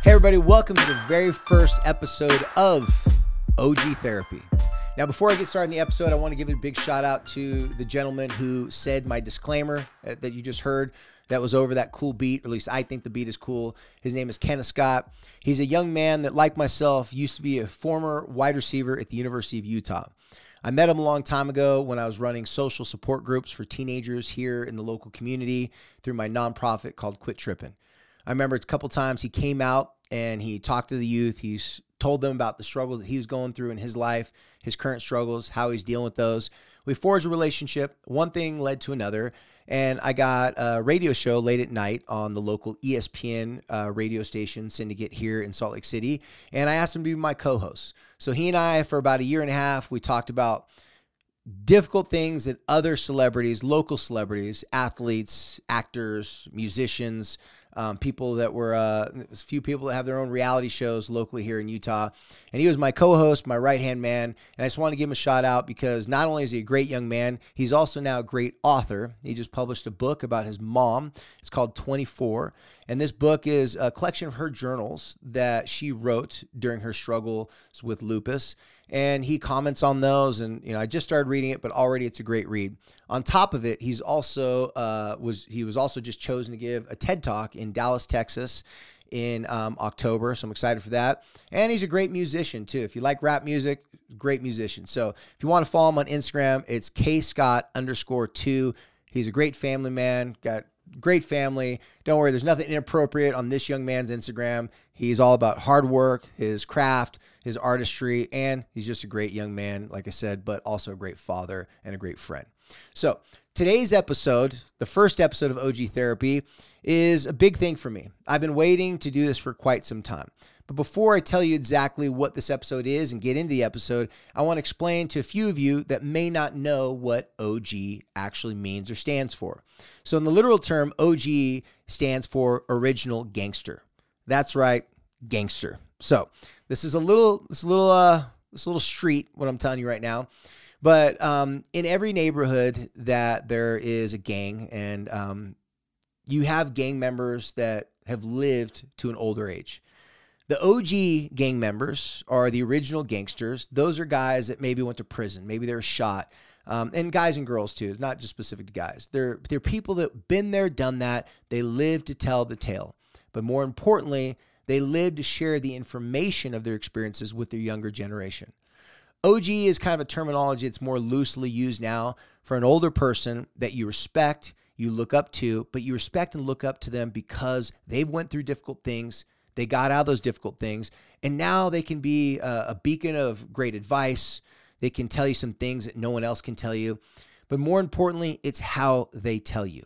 Hey, everybody, welcome to the very first episode of OG Therapy. Now, before I get started in the episode, I want to give a big shout out to the gentleman who said my disclaimer uh, that you just heard that was over that cool beat, or at least I think the beat is cool. His name is Kenneth Scott. He's a young man that, like myself, used to be a former wide receiver at the University of Utah. I met him a long time ago when I was running social support groups for teenagers here in the local community through my nonprofit called Quit Trippin'. I remember a couple times he came out and he talked to the youth. He's told them about the struggles that he was going through in his life, his current struggles, how he's dealing with those. We forged a relationship. One thing led to another. And I got a radio show late at night on the local ESPN uh, radio station syndicate here in Salt Lake City. And I asked him to be my co host. So he and I, for about a year and a half, we talked about difficult things that other celebrities, local celebrities, athletes, actors, musicians, um, people that were uh, a few people that have their own reality shows locally here in Utah. And he was my co-host, my right-hand man, and I just want to give him a shout out because not only is he a great young man, he's also now a great author. He just published a book about his mom. It's called 24, and this book is a collection of her journals that she wrote during her struggles with lupus and he comments on those. And you know, I just started reading it, but already it's a great read. On top of it, he's also uh, was he was also just chosen to give a TED talk in Dallas, Texas. In um, October, so I'm excited for that. And he's a great musician too. If you like rap music, great musician. So if you want to follow him on Instagram, it's K Scott underscore two. He's a great family man, got great family. Don't worry, there's nothing inappropriate on this young man's Instagram. He's all about hard work, his craft, his artistry, and he's just a great young man, like I said, but also a great father and a great friend. So, today's episode, the first episode of OG Therapy, is a big thing for me. I've been waiting to do this for quite some time. But before I tell you exactly what this episode is and get into the episode, I want to explain to a few of you that may not know what OG actually means or stands for. So, in the literal term, OG stands for original gangster. That's right, gangster. So, this is a little, this little, uh, this little street. What I'm telling you right now. But um, in every neighborhood that there is a gang, and um, you have gang members that have lived to an older age. The OG gang members are the original gangsters. Those are guys that maybe went to prison, maybe they were shot, um, and guys and girls too, not just specific to guys. They're they're people that been there, done that. They live to tell the tale, but more importantly, they live to share the information of their experiences with their younger generation. OG is kind of a terminology that's more loosely used now for an older person that you respect, you look up to, but you respect and look up to them because they've went through difficult things they got out of those difficult things, and now they can be a, a beacon of great advice. They can tell you some things that no one else can tell you. But more importantly, it's how they tell you.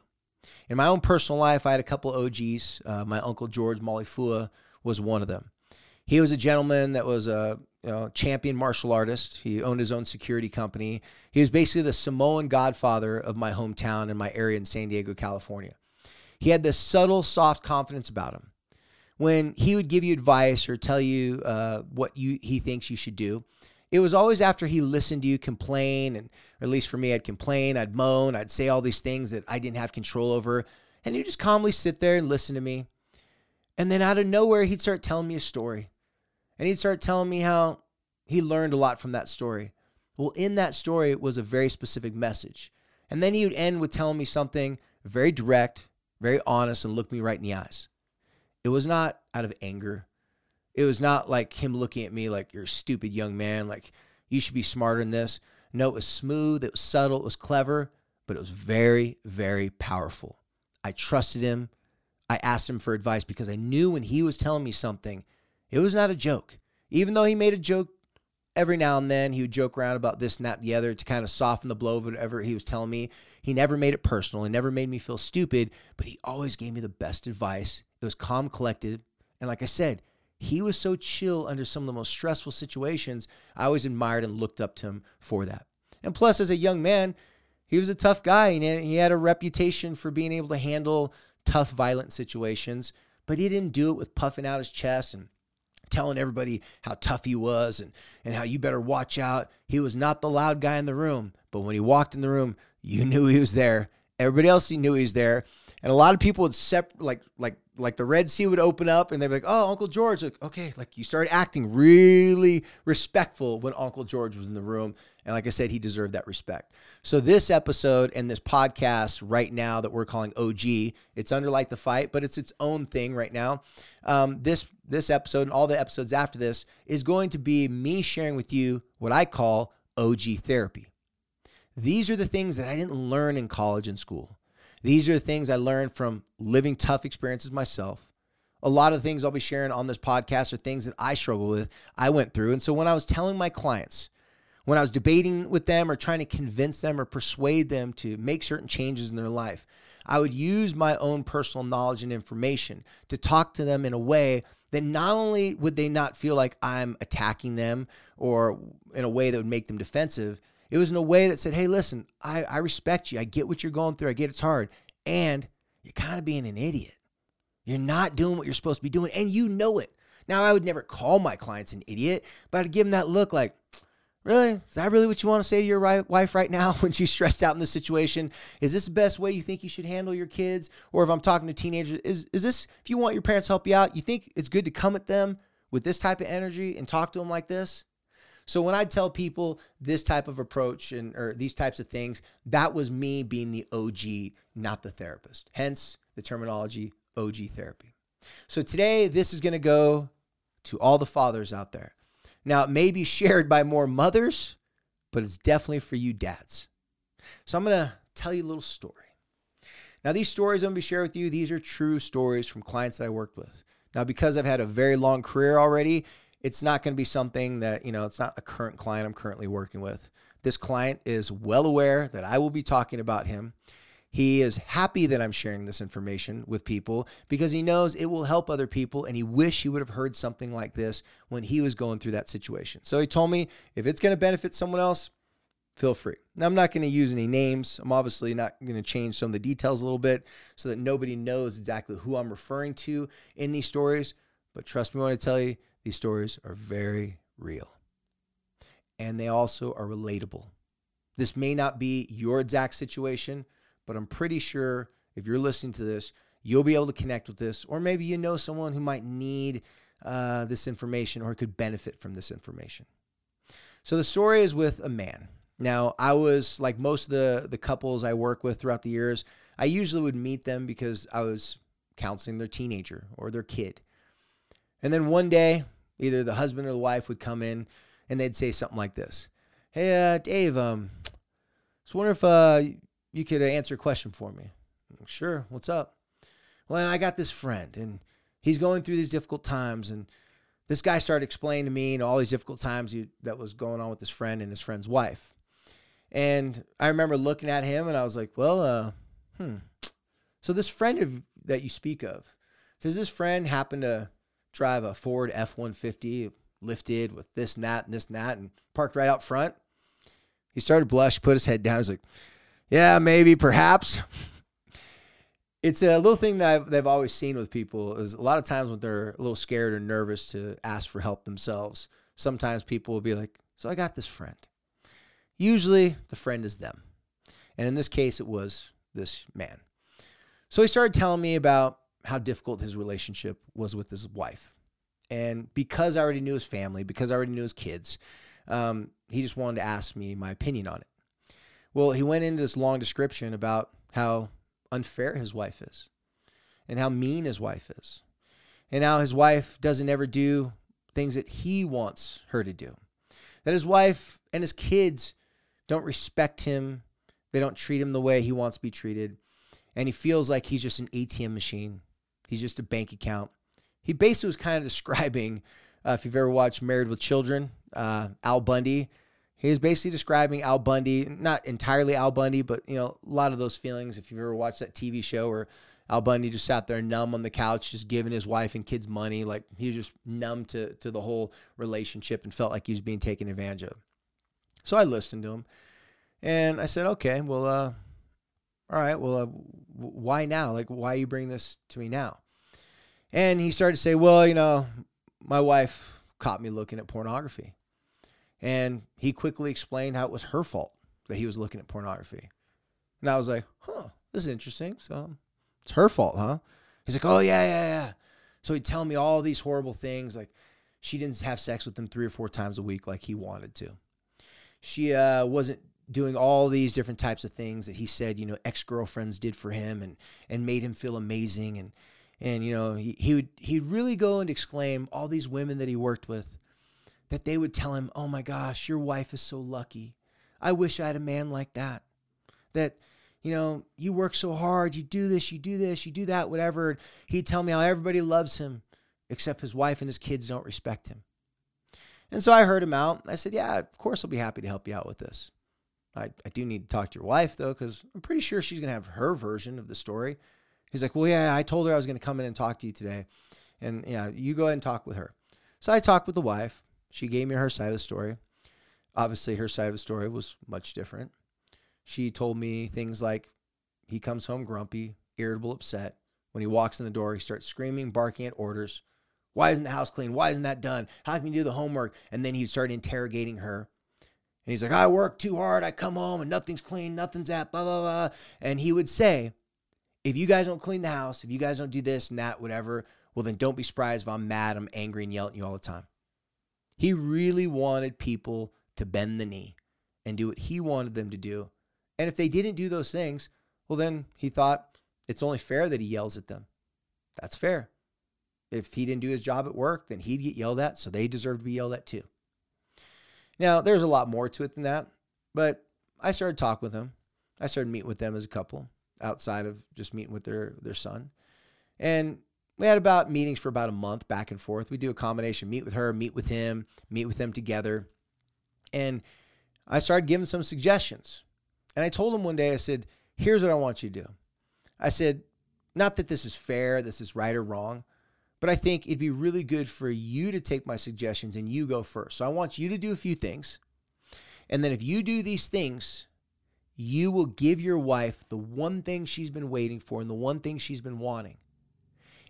In my own personal life, I had a couple of OGs. Uh, my uncle George Malifua was one of them. He was a gentleman that was a you know, champion martial artist. He owned his own security company. He was basically the Samoan godfather of my hometown and my area in San Diego, California. He had this subtle, soft confidence about him when he would give you advice or tell you uh, what you he thinks you should do, it was always after he listened to you complain, and at least for me, I'd complain, I'd moan, I'd say all these things that I didn't have control over, and he'd just calmly sit there and listen to me. And then out of nowhere, he'd start telling me a story, and he'd start telling me how he learned a lot from that story. Well, in that story was a very specific message. And then he would end with telling me something very direct, very honest, and look me right in the eyes. It was not out of anger. It was not like him looking at me like you're a stupid young man, like you should be smarter than this. No, it was smooth, it was subtle, it was clever, but it was very, very powerful. I trusted him. I asked him for advice because I knew when he was telling me something, it was not a joke. Even though he made a joke every now and then, he would joke around about this and that and the other to kind of soften the blow of whatever he was telling me. He never made it personal. He never made me feel stupid, but he always gave me the best advice it was calm, collected. And like I said, he was so chill under some of the most stressful situations. I always admired and looked up to him for that. And plus, as a young man, he was a tough guy and he had a reputation for being able to handle tough, violent situations, but he didn't do it with puffing out his chest and telling everybody how tough he was and, and how you better watch out. He was not the loud guy in the room, but when he walked in the room, you knew he was there. Everybody else knew he was there. And a lot of people would sep- like like like the Red Sea would open up and they'd be like, "Oh, Uncle George." Like, okay, like you started acting really respectful when Uncle George was in the room, and like I said, he deserved that respect. So this episode and this podcast right now that we're calling OG, it's under Light the Fight, but it's its own thing right now. Um, this this episode and all the episodes after this is going to be me sharing with you what I call OG therapy. These are the things that I didn't learn in college and school. These are the things I learned from living tough experiences myself. A lot of the things I'll be sharing on this podcast are things that I struggle with, I went through. And so when I was telling my clients, when I was debating with them or trying to convince them or persuade them to make certain changes in their life, I would use my own personal knowledge and information to talk to them in a way that not only would they not feel like I'm attacking them or in a way that would make them defensive, it was in a way that said, hey, listen, I, I respect you. I get what you're going through. I get it's hard. And you're kind of being an idiot. You're not doing what you're supposed to be doing, and you know it. Now, I would never call my clients an idiot, but I'd give them that look like, really? Is that really what you want to say to your wife right now when she's stressed out in this situation? Is this the best way you think you should handle your kids? Or if I'm talking to teenagers, is, is this, if you want your parents to help you out, you think it's good to come at them with this type of energy and talk to them like this? So when I tell people this type of approach and or these types of things, that was me being the OG, not the therapist. Hence the terminology OG therapy. So today this is going to go to all the fathers out there. Now, it may be shared by more mothers, but it's definitely for you dads. So I'm going to tell you a little story. Now, these stories I'm going to be sharing with you, these are true stories from clients that I worked with. Now, because I've had a very long career already, it's not going to be something that, you know, it's not a current client I'm currently working with. This client is well aware that I will be talking about him. He is happy that I'm sharing this information with people because he knows it will help other people and he wish he would have heard something like this when he was going through that situation. So he told me if it's going to benefit someone else, feel free. Now, I'm not going to use any names. I'm obviously not going to change some of the details a little bit so that nobody knows exactly who I'm referring to in these stories. But trust me when I tell you, these stories are very real. And they also are relatable. This may not be your exact situation, but I'm pretty sure if you're listening to this, you'll be able to connect with this. Or maybe you know someone who might need uh, this information or could benefit from this information. So the story is with a man. Now, I was like most of the, the couples I work with throughout the years, I usually would meet them because I was counseling their teenager or their kid. And then one day, either the husband or the wife would come in and they'd say something like this Hey, uh, Dave, um, I was wondering if uh, you could answer a question for me. Sure, what's up? Well, and I got this friend and he's going through these difficult times. And this guy started explaining to me you know, all these difficult times he, that was going on with his friend and his friend's wife. And I remember looking at him and I was like, well, uh, hmm. So this friend of, that you speak of, does this friend happen to drive a Ford F 150 lifted with this and that and this and that and parked right out front. He started blush, put his head down. He's like, Yeah, maybe, perhaps. It's a little thing that I've, they've always seen with people is a lot of times when they're a little scared or nervous to ask for help themselves, sometimes people will be like, So I got this friend. Usually the friend is them. And in this case, it was this man. So he started telling me about how difficult his relationship was with his wife. And because I already knew his family, because I already knew his kids, um, he just wanted to ask me my opinion on it. Well, he went into this long description about how unfair his wife is and how mean his wife is and how his wife doesn't ever do things that he wants her to do. That his wife and his kids don't respect him, they don't treat him the way he wants to be treated. And he feels like he's just an ATM machine He's just a bank account. He basically was kind of describing, uh, if you've ever watched Married with Children, uh, Al Bundy. He was basically describing Al Bundy, not entirely Al Bundy, but you know a lot of those feelings. If you've ever watched that TV show where Al Bundy just sat there numb on the couch, just giving his wife and kids money. Like he was just numb to, to the whole relationship and felt like he was being taken advantage of. So I listened to him and I said, okay, well, uh, all right, well, uh, why now? Like, why you bring this to me now? And he started to say, well, you know, my wife caught me looking at pornography. And he quickly explained how it was her fault that he was looking at pornography. And I was like, huh, this is interesting. So it's her fault, huh? He's like, oh, yeah, yeah, yeah. So he'd tell me all these horrible things. Like she didn't have sex with him three or four times a week like he wanted to. She uh, wasn't doing all these different types of things that he said, you know, ex-girlfriends did for him and and made him feel amazing and and you know, he, he would he'd really go and exclaim all these women that he worked with that they would tell him, "Oh my gosh, your wife is so lucky. I wish I had a man like that." That you know, you work so hard, you do this, you do this, you do that, whatever. He'd tell me how everybody loves him except his wife and his kids don't respect him. And so I heard him out. I said, Yeah, of course I'll be happy to help you out with this. I, I do need to talk to your wife though, because I'm pretty sure she's gonna have her version of the story. He's like, Well, yeah, I told her I was gonna come in and talk to you today. And yeah, you go ahead and talk with her. So I talked with the wife. She gave me her side of the story. Obviously, her side of the story was much different. She told me things like he comes home grumpy, irritable, upset. When he walks in the door, he starts screaming, barking at orders. Why isn't the house clean? Why isn't that done? How can you do the homework? And then he started interrogating her. And he's like, I work too hard. I come home and nothing's clean, nothing's at, blah, blah, blah. And he would say, if you guys don't clean the house, if you guys don't do this and that, whatever, well, then don't be surprised if I'm mad, I'm angry, and yelling at you all the time. He really wanted people to bend the knee and do what he wanted them to do and if they didn't do those things, well, then he thought it's only fair that he yells at them. That's fair. If he didn't do his job at work, then he'd get yelled at, so they deserve to be yelled at too. Now, there's a lot more to it than that, but I started talking with them. I started meeting with them as a couple outside of just meeting with their their son. And we had about meetings for about a month back and forth. We do a combination meet with her, meet with him, meet with them together. And I started giving some suggestions. And I told him one day, I said, here's what I want you to do. I said, not that this is fair, this is right or wrong, but I think it'd be really good for you to take my suggestions and you go first. So I want you to do a few things. And then if you do these things, you will give your wife the one thing she's been waiting for and the one thing she's been wanting.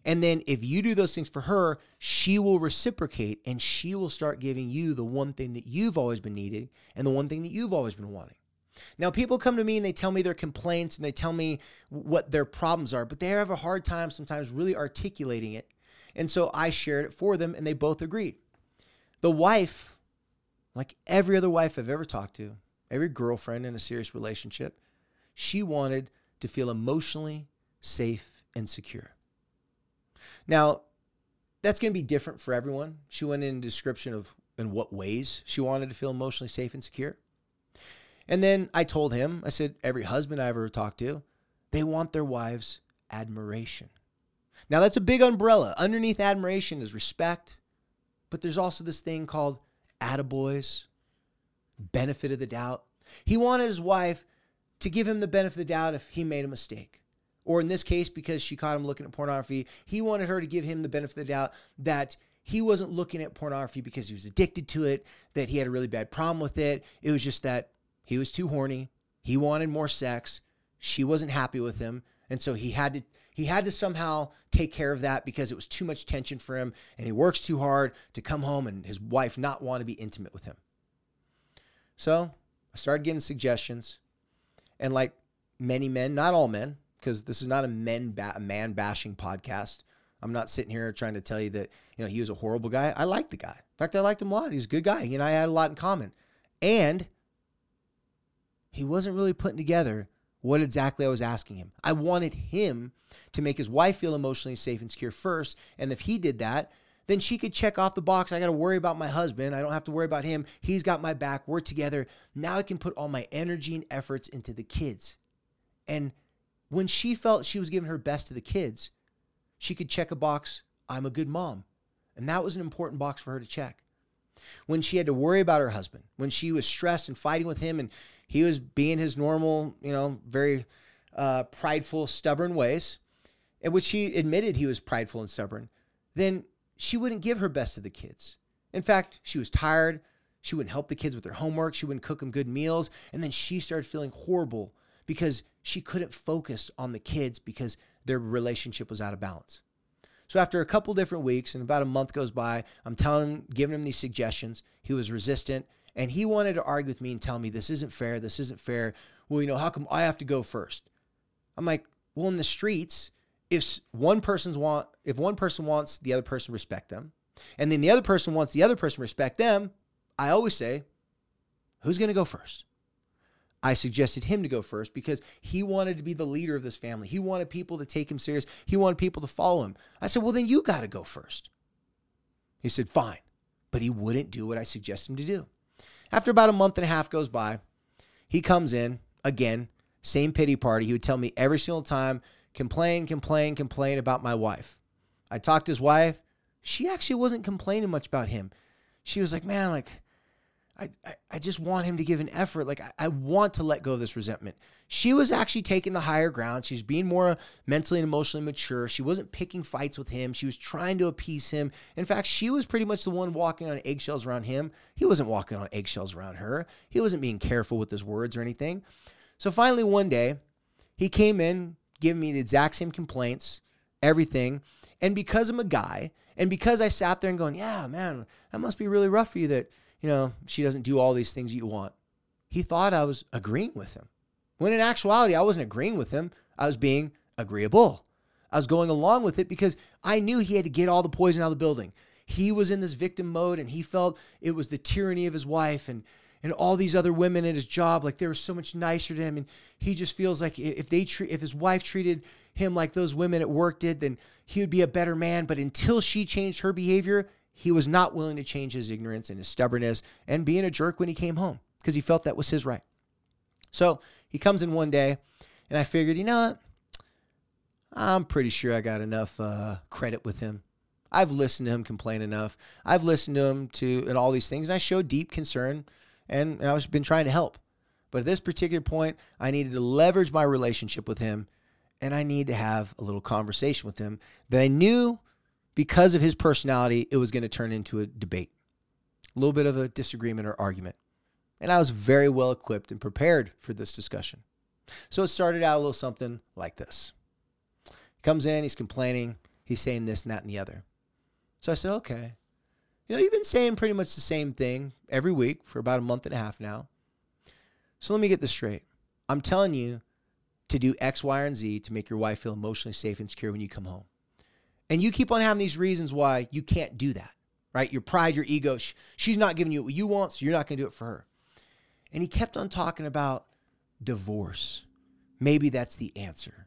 And then if you do those things for her, she will reciprocate and she will start giving you the one thing that you've always been needing and the one thing that you've always been wanting. Now, people come to me and they tell me their complaints and they tell me what their problems are, but they have a hard time sometimes really articulating it. And so I shared it for them and they both agreed. The wife, like every other wife I've ever talked to, every girlfriend in a serious relationship, she wanted to feel emotionally safe and secure. Now, that's going to be different for everyone. She went in description of in what ways she wanted to feel emotionally safe and secure. And then I told him, I said, every husband I ever talked to, they want their wives' admiration. Now, that's a big umbrella. Underneath admiration is respect, but there's also this thing called attaboys, benefit of the doubt. He wanted his wife to give him the benefit of the doubt if he made a mistake. Or in this case, because she caught him looking at pornography, he wanted her to give him the benefit of the doubt that he wasn't looking at pornography because he was addicted to it, that he had a really bad problem with it. It was just that he was too horny. He wanted more sex. She wasn't happy with him. And so he had to he had to somehow take care of that because it was too much tension for him and he works too hard to come home and his wife not want to be intimate with him. So, I started giving suggestions. And like many men, not all men, because this is not a men ba- man bashing podcast. I'm not sitting here trying to tell you that, you know, he was a horrible guy. I like the guy. In fact, I liked him a lot. He's a good guy. He and I had a lot in common. And he wasn't really putting together what exactly I was asking him. I wanted him to make his wife feel emotionally safe and secure first. And if he did that, then she could check off the box. I got to worry about my husband. I don't have to worry about him. He's got my back. We're together. Now I can put all my energy and efforts into the kids. And when she felt she was giving her best to the kids, she could check a box I'm a good mom. And that was an important box for her to check. When she had to worry about her husband, when she was stressed and fighting with him and he was being his normal, you know, very uh, prideful, stubborn ways. in which he admitted he was prideful and stubborn, then she wouldn't give her best to the kids. In fact, she was tired. She wouldn't help the kids with their homework. She wouldn't cook them good meals. And then she started feeling horrible because she couldn't focus on the kids because their relationship was out of balance. So after a couple different weeks and about a month goes by, I'm telling him, giving him these suggestions. He was resistant and he wanted to argue with me and tell me this isn't fair. This isn't fair. Well, you know, how come I have to go first? I'm like, well, in the streets, if one person's want if one person wants the other person respect them, and then the other person wants the other person respect them, I always say, who's going to go first? I suggested him to go first because he wanted to be the leader of this family. He wanted people to take him serious. He wanted people to follow him. I said, Well, then you got to go first. He said, Fine. But he wouldn't do what I suggested him to do. After about a month and a half goes by, he comes in again, same pity party. He would tell me every single time, complain, complain, complain about my wife. I talked to his wife. She actually wasn't complaining much about him. She was like, Man, like, I, I, just want him to give an effort. Like, I, I want to let go of this resentment. She was actually taking the higher ground. She's being more mentally and emotionally mature. She wasn't picking fights with him. She was trying to appease him. In fact, she was pretty much the one walking on eggshells around him. He wasn't walking on eggshells around her. He wasn't being careful with his words or anything. So finally, one day, he came in, giving me the exact same complaints, everything. And because I'm a guy, and because I sat there and going, yeah, man, that must be really rough for you that, you know, she doesn't do all these things you want. He thought I was agreeing with him. When in actuality, I wasn't agreeing with him. I was being agreeable. I was going along with it because I knew he had to get all the poison out of the building. He was in this victim mode and he felt it was the tyranny of his wife and and all these other women at his job like they were so much nicer to him and he just feels like if they treat if his wife treated him like those women at work did then he would be a better man but until she changed her behavior he was not willing to change his ignorance and his stubbornness and being a jerk when he came home because he felt that was his right so he comes in one day, and I figured, you know what? I'm pretty sure I got enough uh, credit with him. I've listened to him complain enough. I've listened to him to and all these things. And I showed deep concern, and, and I've been trying to help. But at this particular point, I needed to leverage my relationship with him, and I need to have a little conversation with him that I knew because of his personality, it was going to turn into a debate, a little bit of a disagreement or argument. And I was very well equipped and prepared for this discussion. So it started out a little something like this. He comes in, he's complaining, he's saying this and that and the other. So I said, okay. You know, you've been saying pretty much the same thing every week for about a month and a half now. So let me get this straight. I'm telling you to do X, Y, and Z to make your wife feel emotionally safe and secure when you come home. And you keep on having these reasons why you can't do that, right? Your pride, your ego. She's not giving you what you want, so you're not going to do it for her. And he kept on talking about divorce. Maybe that's the answer.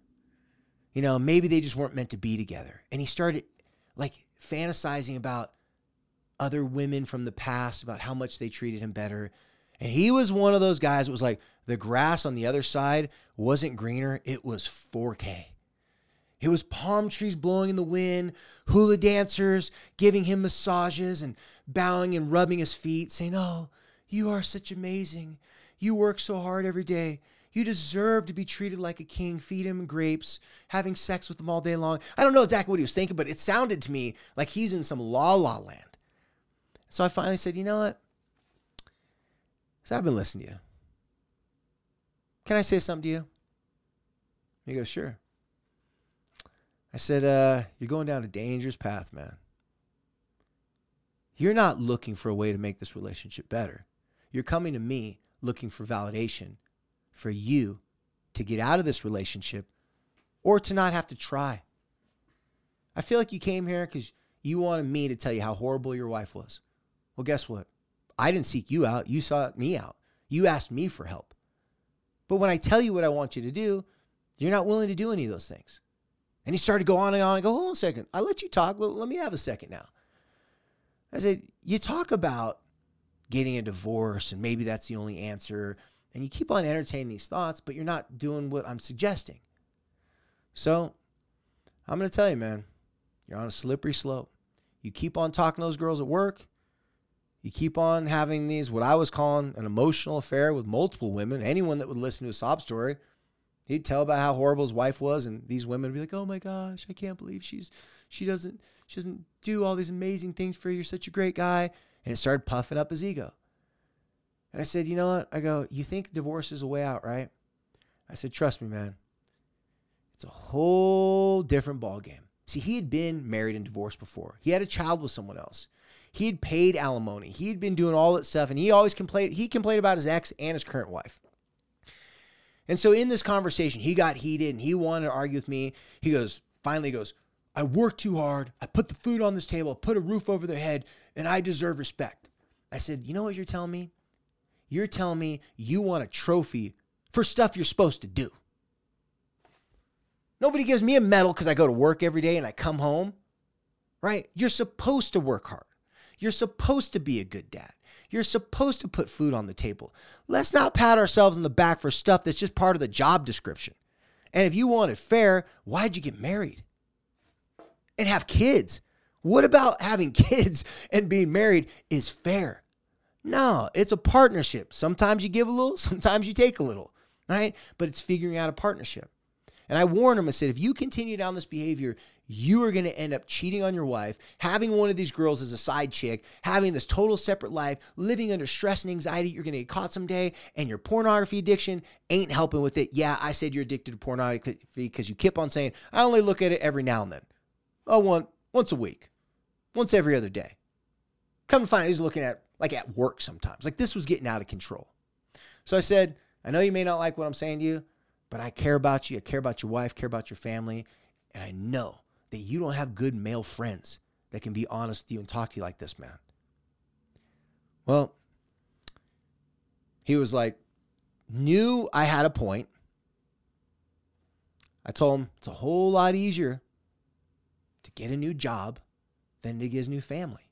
You know, maybe they just weren't meant to be together. And he started like fantasizing about other women from the past, about how much they treated him better. And he was one of those guys that was like, the grass on the other side wasn't greener, it was 4K. It was palm trees blowing in the wind, hula dancers giving him massages and bowing and rubbing his feet, saying, Oh, you are such amazing. You work so hard every day. You deserve to be treated like a king, feed him grapes, having sex with him all day long. I don't know exactly what he was thinking, but it sounded to me like he's in some la la land. So I finally said, you know what? So I've been listening to you. Can I say something to you? He goes, sure. I said, uh, you're going down a dangerous path, man. You're not looking for a way to make this relationship better. You're coming to me looking for validation for you to get out of this relationship or to not have to try. I feel like you came here because you wanted me to tell you how horrible your wife was. Well, guess what? I didn't seek you out. You sought me out. You asked me for help. But when I tell you what I want you to do, you're not willing to do any of those things. And he started to go on and on and go, hold on a second. I let you talk. Let me have a second now. I said, you talk about getting a divorce and maybe that's the only answer. And you keep on entertaining these thoughts, but you're not doing what I'm suggesting. So I'm going to tell you, man, you're on a slippery slope. You keep on talking to those girls at work. You keep on having these, what I was calling an emotional affair with multiple women. Anyone that would listen to a sob story, He'd tell about how horrible his wife was, and these women would be like, "Oh my gosh, I can't believe she's she doesn't she doesn't do all these amazing things for you. You're such a great guy." And it started puffing up his ego. And I said, "You know what?" I go, "You think divorce is a way out, right?" I said, "Trust me, man. It's a whole different ballgame." See, he had been married and divorced before. He had a child with someone else. He had paid alimony. He had been doing all that stuff, and he always complained. He complained about his ex and his current wife. And so in this conversation, he got heated and he wanted to argue with me. He goes, finally goes, I worked too hard. I put the food on this table, put a roof over their head, and I deserve respect. I said, You know what you're telling me? You're telling me you want a trophy for stuff you're supposed to do. Nobody gives me a medal because I go to work every day and I come home, right? You're supposed to work hard. You're supposed to be a good dad. You're supposed to put food on the table. Let's not pat ourselves on the back for stuff that's just part of the job description. And if you want it fair, why'd you get married? And have kids. What about having kids and being married is fair? No, it's a partnership. Sometimes you give a little, sometimes you take a little, right? But it's figuring out a partnership. And I warned him, I said, if you continue down this behavior, you are going to end up cheating on your wife, having one of these girls as a side chick, having this total separate life, living under stress and anxiety. You're going to get caught someday, and your pornography addiction ain't helping with it. Yeah, I said you're addicted to pornography because you keep on saying, I only look at it every now and then. Oh, one, once a week, once every other day. Come to find he's looking at like at work sometimes. Like this was getting out of control. So I said, I know you may not like what I'm saying to you, but I care about you. I care about your wife, care about your family. And I know that you don't have good male friends that can be honest with you and talk to you like this, man. Well, he was like, knew I had a point. I told him it's a whole lot easier to get a new job than to get his new family.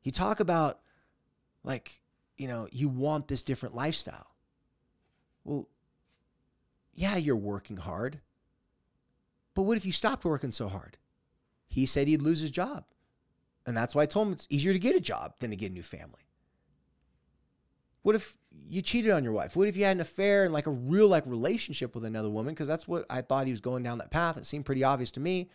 He talk about like, you know, you want this different lifestyle. Well, yeah, you're working hard. But what if you stopped working so hard? He said he'd lose his job. And that's why I told him it's easier to get a job than to get a new family. What if you cheated on your wife? What if you had an affair and like a real like relationship with another woman? Because that's what I thought he was going down that path. It seemed pretty obvious to me.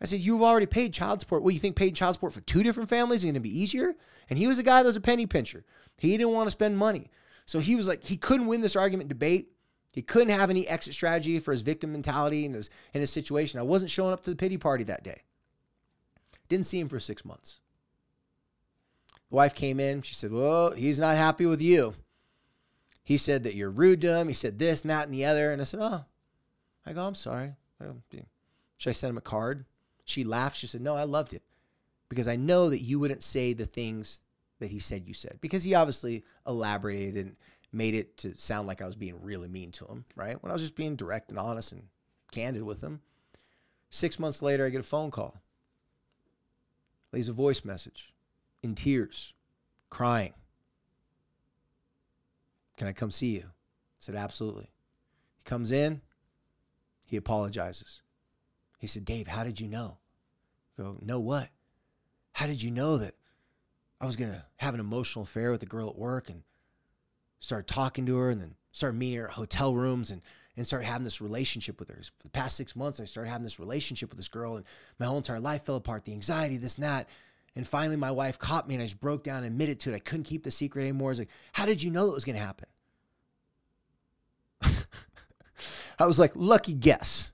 I said, You've already paid child support. Well, you think paid child support for two different families is going to be easier? And he was a guy that was a penny pincher. He didn't want to spend money. So he was like, he couldn't win this argument debate. He couldn't have any exit strategy for his victim mentality and his, in his situation. I wasn't showing up to the pity party that day. Didn't see him for six months. The wife came in. She said, Well, he's not happy with you. He said that you're rude to him. He said this and that and the other. And I said, Oh, I go, I'm sorry. Should I send him a card? She laughed. She said, No, I loved it because I know that you wouldn't say the things that he said you said because he obviously elaborated and made it to sound like I was being really mean to him, right? When I was just being direct and honest and candid with him. Six months later, I get a phone call. Leaves a voice message in tears, crying. Can I come see you? I said, Absolutely. He comes in, he apologizes. He said, Dave, how did you know? I go, know what? How did you know that I was to have an emotional affair with a girl at work and started talking to her and then started meeting her at hotel rooms and and started having this relationship with her. For the past six months, I started having this relationship with this girl, and my whole entire life fell apart. The anxiety, this and that. And finally, my wife caught me, and I just broke down and admitted to it. I couldn't keep the secret anymore. I was like, "How did you know it was going to happen?" I was like, "Lucky guess."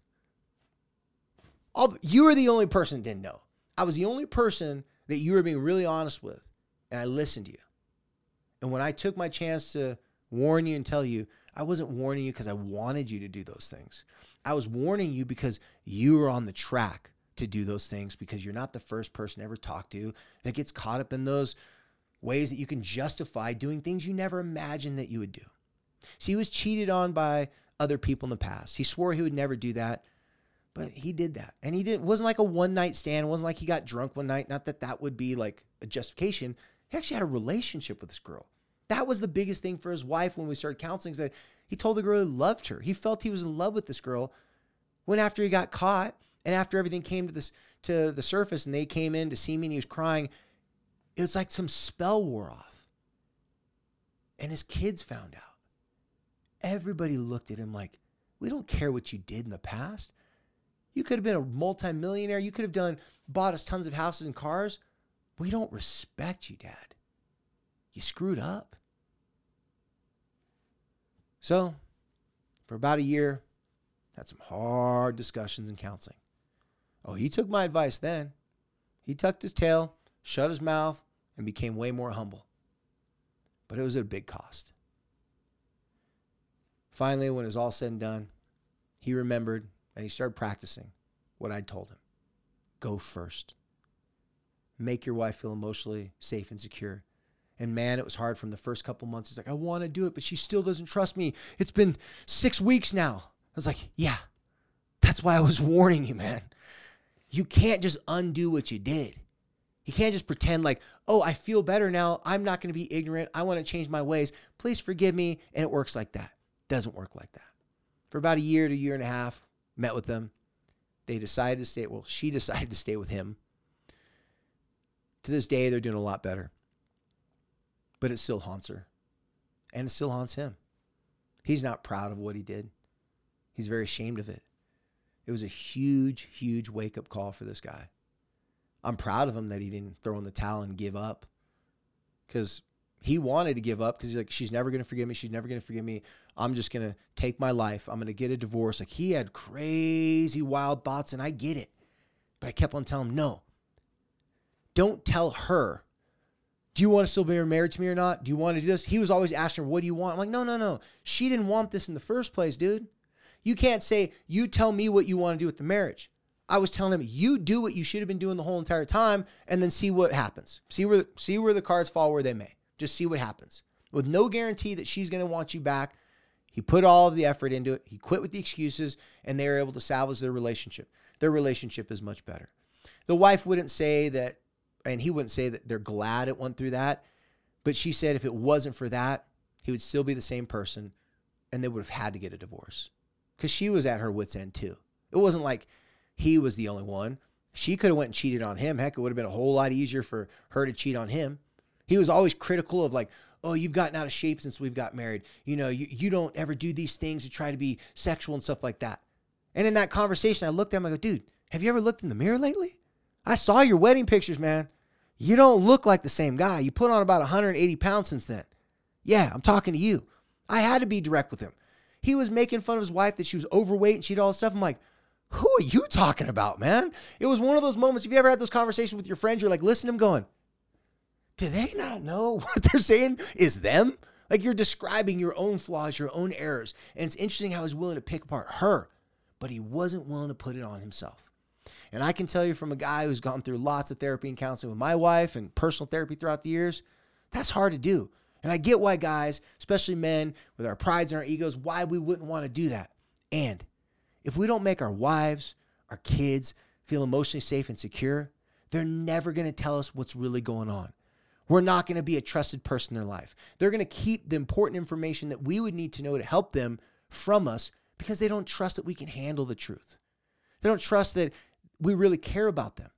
All, you were the only person that didn't know. I was the only person that you were being really honest with, and I listened to you. And when I took my chance to warn you and tell you, I wasn't warning you because I wanted you to do those things. I was warning you because you were on the track to do those things because you're not the first person ever talked to that gets caught up in those ways that you can justify doing things you never imagined that you would do. See, he was cheated on by other people in the past. He swore he would never do that, but he did that. And he didn't, wasn't like a one night stand. It wasn't like he got drunk one night. Not that that would be like a justification. He actually had a relationship with this girl. That was the biggest thing for his wife when we started counseling. That he told the girl he loved her. He felt he was in love with this girl. When after he got caught and after everything came to this to the surface and they came in to see me and he was crying, it was like some spell wore off. And his kids found out. everybody looked at him like, we don't care what you did in the past. You could have been a multimillionaire. You could have done, bought us tons of houses and cars. We don't respect you, Dad. You screwed up. So, for about a year, had some hard discussions and counseling. Oh, he took my advice then. He tucked his tail, shut his mouth, and became way more humble. But it was at a big cost. Finally, when it was all said and done, he remembered and he started practicing what I'd told him go first. Make your wife feel emotionally safe and secure. And man, it was hard from the first couple months. He's like, I want to do it, but she still doesn't trust me. It's been six weeks now. I was like, yeah, that's why I was warning you, man. You can't just undo what you did. You can't just pretend like, oh, I feel better now. I'm not going to be ignorant. I want to change my ways. Please forgive me. And it works like that. Doesn't work like that. For about a year to a year and a half, met with them. They decided to stay. Well, she decided to stay with him. To this day, they're doing a lot better. But it still haunts her. And it still haunts him. He's not proud of what he did. He's very ashamed of it. It was a huge, huge wake up call for this guy. I'm proud of him that he didn't throw in the towel and give up because he wanted to give up because he's like, she's never going to forgive me. She's never going to forgive me. I'm just going to take my life. I'm going to get a divorce. Like he had crazy, wild thoughts, and I get it. But I kept on telling him, no, don't tell her. Do you want to still be married to me or not? Do you want to do this? He was always asking her, what do you want? I'm like, no, no, no. She didn't want this in the first place, dude. You can't say, you tell me what you want to do with the marriage. I was telling him, you do what you should have been doing the whole entire time and then see what happens. See where, see where the cards fall where they may. Just see what happens. With no guarantee that she's going to want you back. He put all of the effort into it. He quit with the excuses, and they were able to salvage their relationship. Their relationship is much better. The wife wouldn't say that, and he wouldn't say that they're glad it went through that, but she said if it wasn't for that, he would still be the same person, and they would have had to get a divorce because she was at her wits' end too. It wasn't like he was the only one. She could have went and cheated on him. Heck, it would have been a whole lot easier for her to cheat on him. He was always critical of like, oh, you've gotten out of shape since we've got married. You know, you, you don't ever do these things to try to be sexual and stuff like that. And in that conversation, I looked at him, I go, dude, have you ever looked in the mirror lately? I saw your wedding pictures, man. You don't look like the same guy. You put on about 180 pounds since then. Yeah, I'm talking to you. I had to be direct with him. He was making fun of his wife that she was overweight and she'd all this stuff. I'm like, who are you talking about, man? It was one of those moments. If you ever had those conversations with your friends, you're like, listen to him going, do they not know what they're saying is them? Like you're describing your own flaws, your own errors. And it's interesting how he's willing to pick apart her, but he wasn't willing to put it on himself. And I can tell you from a guy who's gone through lots of therapy and counseling with my wife and personal therapy throughout the years, that's hard to do. And I get why guys, especially men with our prides and our egos, why we wouldn't want to do that. And if we don't make our wives, our kids feel emotionally safe and secure, they're never going to tell us what's really going on. We're not going to be a trusted person in their life. They're going to keep the important information that we would need to know to help them from us because they don't trust that we can handle the truth. They don't trust that we really care about them.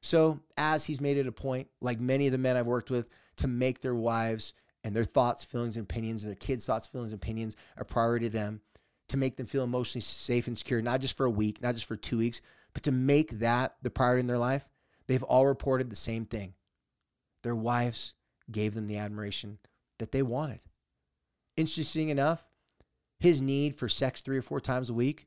So, as he's made it a point, like many of the men I've worked with, to make their wives and their thoughts, feelings, and opinions, and their kids' thoughts, feelings, and opinions a priority to them, to make them feel emotionally safe and secure, not just for a week, not just for two weeks, but to make that the priority in their life, they've all reported the same thing their wives gave them the admiration that they wanted. Interesting enough, his need for sex three or four times a week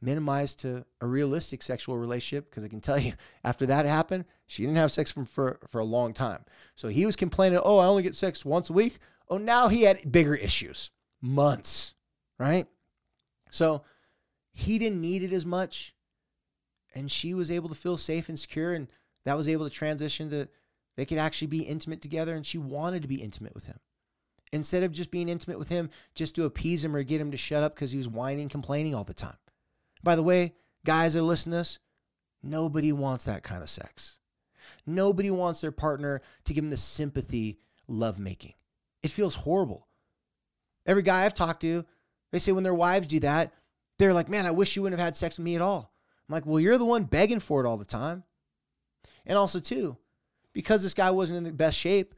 minimized to a realistic sexual relationship because I can tell you after that happened, she didn't have sex from for, for a long time. So he was complaining, oh, I only get sex once a week. Oh, now he had bigger issues, months, right? So he didn't need it as much. And she was able to feel safe and secure. And that was able to transition to they could actually be intimate together, and she wanted to be intimate with him. Instead of just being intimate with him just to appease him or get him to shut up because he was whining, complaining all the time. By the way, guys that listen to this, nobody wants that kind of sex. Nobody wants their partner to give them the sympathy lovemaking. It feels horrible. Every guy I've talked to, they say when their wives do that, they're like, man, I wish you wouldn't have had sex with me at all. I'm like, well, you're the one begging for it all the time. And also, too, because this guy wasn't in the best shape,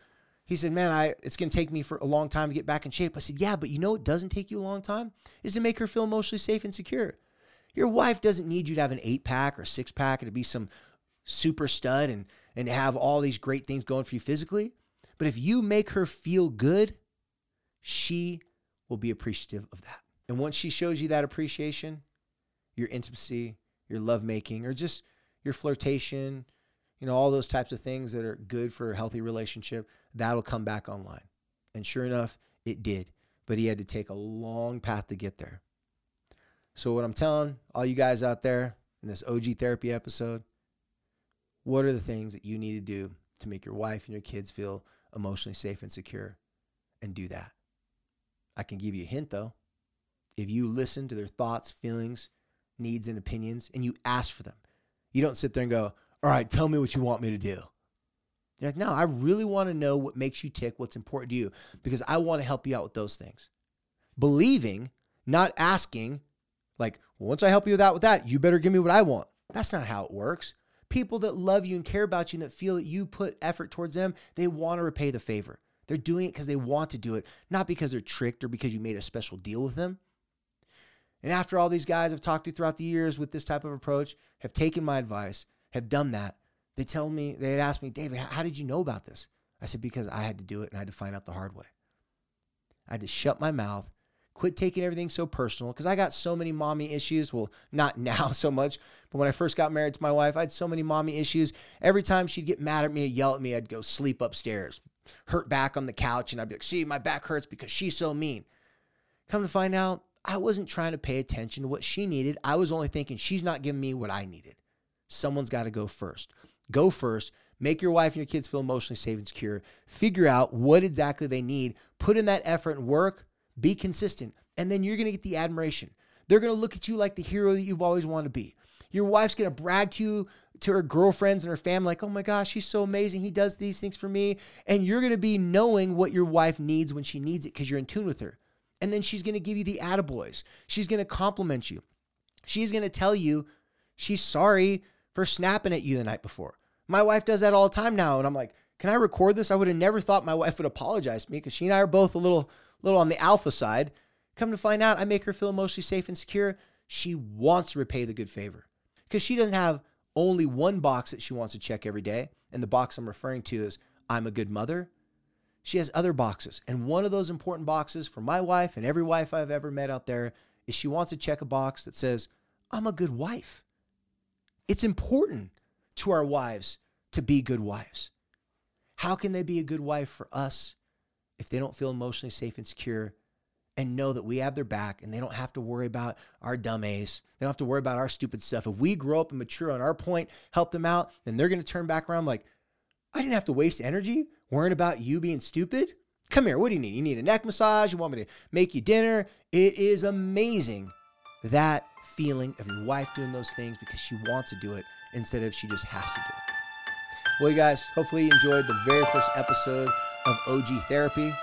he said, "Man, I it's going to take me for a long time to get back in shape." I said, "Yeah, but you know what doesn't take you a long time is to make her feel emotionally safe and secure. Your wife doesn't need you to have an eight pack or six pack and to be some super stud and and have all these great things going for you physically. But if you make her feel good, she will be appreciative of that. And once she shows you that appreciation, your intimacy, your lovemaking, or just your flirtation, you know, all those types of things that are good for a healthy relationship, that'll come back online. And sure enough, it did. But he had to take a long path to get there. So, what I'm telling all you guys out there in this OG therapy episode, what are the things that you need to do to make your wife and your kids feel emotionally safe and secure? And do that. I can give you a hint though. If you listen to their thoughts, feelings, needs, and opinions, and you ask for them, you don't sit there and go, All right, tell me what you want me to do. You're like, No, I really want to know what makes you tick, what's important to you, because I want to help you out with those things. Believing, not asking, like, once I help you with that, with that, you better give me what I want. That's not how it works. People that love you and care about you and that feel that you put effort towards them, they want to repay the favor. They're doing it because they want to do it, not because they're tricked or because you made a special deal with them. And after all these guys I've talked to throughout the years with this type of approach have taken my advice, have done that, they tell me, they had asked me, David, how did you know about this? I said, because I had to do it and I had to find out the hard way. I had to shut my mouth, quit taking everything so personal because I got so many mommy issues. Well, not now so much, but when I first got married to my wife, I had so many mommy issues. Every time she'd get mad at me, yell at me, I'd go sleep upstairs, hurt back on the couch, and I'd be like, see, my back hurts because she's so mean. Come to find out, I wasn't trying to pay attention to what she needed. I was only thinking she's not giving me what I needed. Someone's got to go first. Go first. Make your wife and your kids feel emotionally safe and secure. Figure out what exactly they need. Put in that effort and work. Be consistent. And then you're going to get the admiration. They're going to look at you like the hero that you've always wanted to be. Your wife's going to brag to you, to her girlfriends and her family, like, oh my gosh, he's so amazing. He does these things for me. And you're going to be knowing what your wife needs when she needs it because you're in tune with her. And then she's going to give you the attaboys. She's going to compliment you. She's going to tell you she's sorry for snapping at you the night before. My wife does that all the time now. And I'm like, can I record this? I would have never thought my wife would apologize to me because she and I are both a little, little on the alpha side. Come to find out, I make her feel emotionally safe and secure. She wants to repay the good favor because she doesn't have only one box that she wants to check every day. And the box I'm referring to is I'm a good mother. She has other boxes. And one of those important boxes for my wife and every wife I've ever met out there is she wants to check a box that says, I'm a good wife. It's important to our wives to be good wives. How can they be a good wife for us if they don't feel emotionally safe and secure and know that we have their back and they don't have to worry about our dumb A's? They don't have to worry about our stupid stuff. If we grow up and mature on our point, help them out, then they're going to turn back around like, I didn't have to waste energy worrying about you being stupid. Come here. What do you need? You need a neck massage? You want me to make you dinner? It is amazing that feeling of your wife doing those things because she wants to do it instead of she just has to do it. Well, you guys, hopefully you enjoyed the very first episode of OG Therapy.